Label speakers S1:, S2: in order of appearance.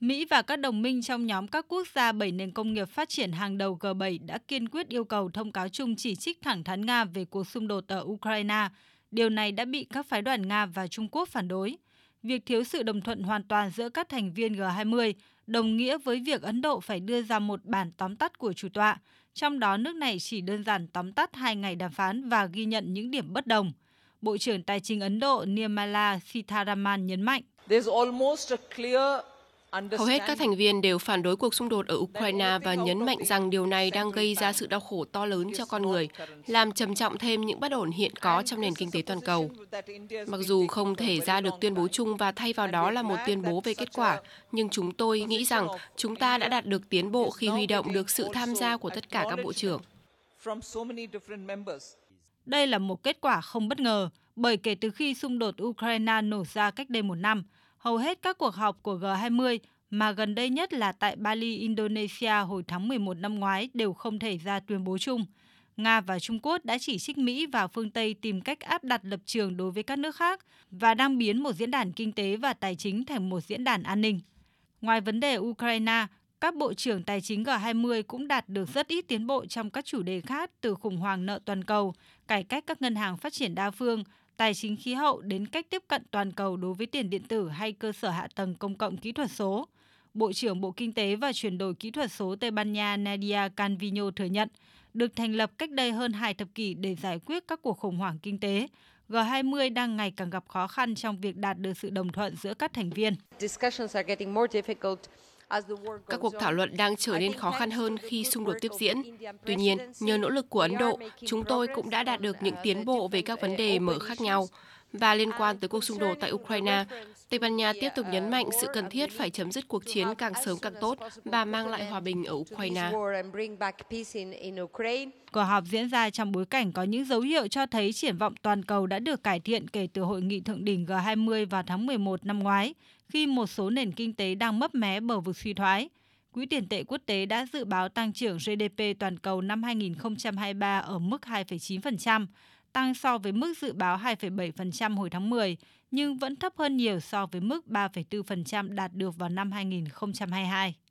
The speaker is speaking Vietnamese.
S1: Mỹ và các đồng minh trong nhóm các quốc gia bảy nền công nghiệp phát triển hàng đầu G7 đã kiên quyết yêu cầu thông cáo chung chỉ trích thẳng thắn Nga về cuộc xung đột ở Ukraine. Điều này đã bị các phái đoàn Nga và Trung Quốc phản đối. Việc thiếu sự đồng thuận hoàn toàn giữa các thành viên G20 đồng nghĩa với việc Ấn Độ phải đưa ra một bản tóm tắt của chủ tọa, trong đó nước này chỉ đơn giản tóm tắt hai ngày đàm phán và ghi nhận những điểm bất đồng. Bộ trưởng Tài chính Ấn Độ Nirmala Sitharaman nhấn mạnh.
S2: Hầu hết các thành viên đều phản đối cuộc xung đột ở Ukraine và nhấn mạnh rằng điều này đang gây ra sự đau khổ to lớn cho con người, làm trầm trọng thêm những bất ổn hiện có trong nền kinh tế toàn cầu. Mặc dù không thể ra được tuyên bố chung và thay vào đó là một tuyên bố về kết quả, nhưng chúng tôi nghĩ rằng chúng ta đã đạt được tiến bộ khi huy động được sự tham gia của tất cả các bộ trưởng.
S1: Đây là một kết quả không bất ngờ, bởi kể từ khi xung đột Ukraine nổ ra cách đây một năm, hầu hết các cuộc họp của G20 mà gần đây nhất là tại Bali, Indonesia hồi tháng 11 năm ngoái đều không thể ra tuyên bố chung. Nga và Trung Quốc đã chỉ trích Mỹ và phương Tây tìm cách áp đặt lập trường đối với các nước khác và đang biến một diễn đàn kinh tế và tài chính thành một diễn đàn an ninh. Ngoài vấn đề Ukraine, các bộ trưởng tài chính G20 cũng đạt được rất ít tiến bộ trong các chủ đề khác từ khủng hoảng nợ toàn cầu, cải cách các ngân hàng phát triển đa phương, tài chính khí hậu đến cách tiếp cận toàn cầu đối với tiền điện tử hay cơ sở hạ tầng công cộng kỹ thuật số. Bộ trưởng Bộ Kinh tế và Chuyển đổi Kỹ thuật số Tây Ban Nha Nadia Canvino thừa nhận, được thành lập cách đây hơn hai thập kỷ để giải quyết các cuộc khủng hoảng kinh tế. G20 đang ngày càng gặp khó khăn trong việc đạt được sự đồng thuận giữa các thành viên.
S2: Các cuộc thảo luận đang trở nên khó khăn hơn khi xung đột tiếp diễn. Tuy nhiên, nhờ nỗ lực của Ấn Độ, chúng tôi cũng đã đạt được những tiến bộ về các vấn đề mở khác nhau. Và liên quan tới cuộc xung đột tại Ukraine, Tây Ban Nha tiếp tục nhấn mạnh sự cần thiết phải chấm dứt cuộc chiến càng sớm càng tốt và mang lại hòa bình ở Ukraine.
S1: Cuộc họp diễn ra trong bối cảnh có những dấu hiệu cho thấy triển vọng toàn cầu đã được cải thiện kể từ hội nghị thượng đỉnh G20 vào tháng 11 năm ngoái, khi một số nền kinh tế đang mấp mé bờ vực suy thoái. Quỹ tiền tệ quốc tế đã dự báo tăng trưởng GDP toàn cầu năm 2023 ở mức 2,9%, tăng so với mức dự báo 2,7% hồi tháng 10, nhưng vẫn thấp hơn nhiều so với mức 3,4% đạt được vào năm 2022.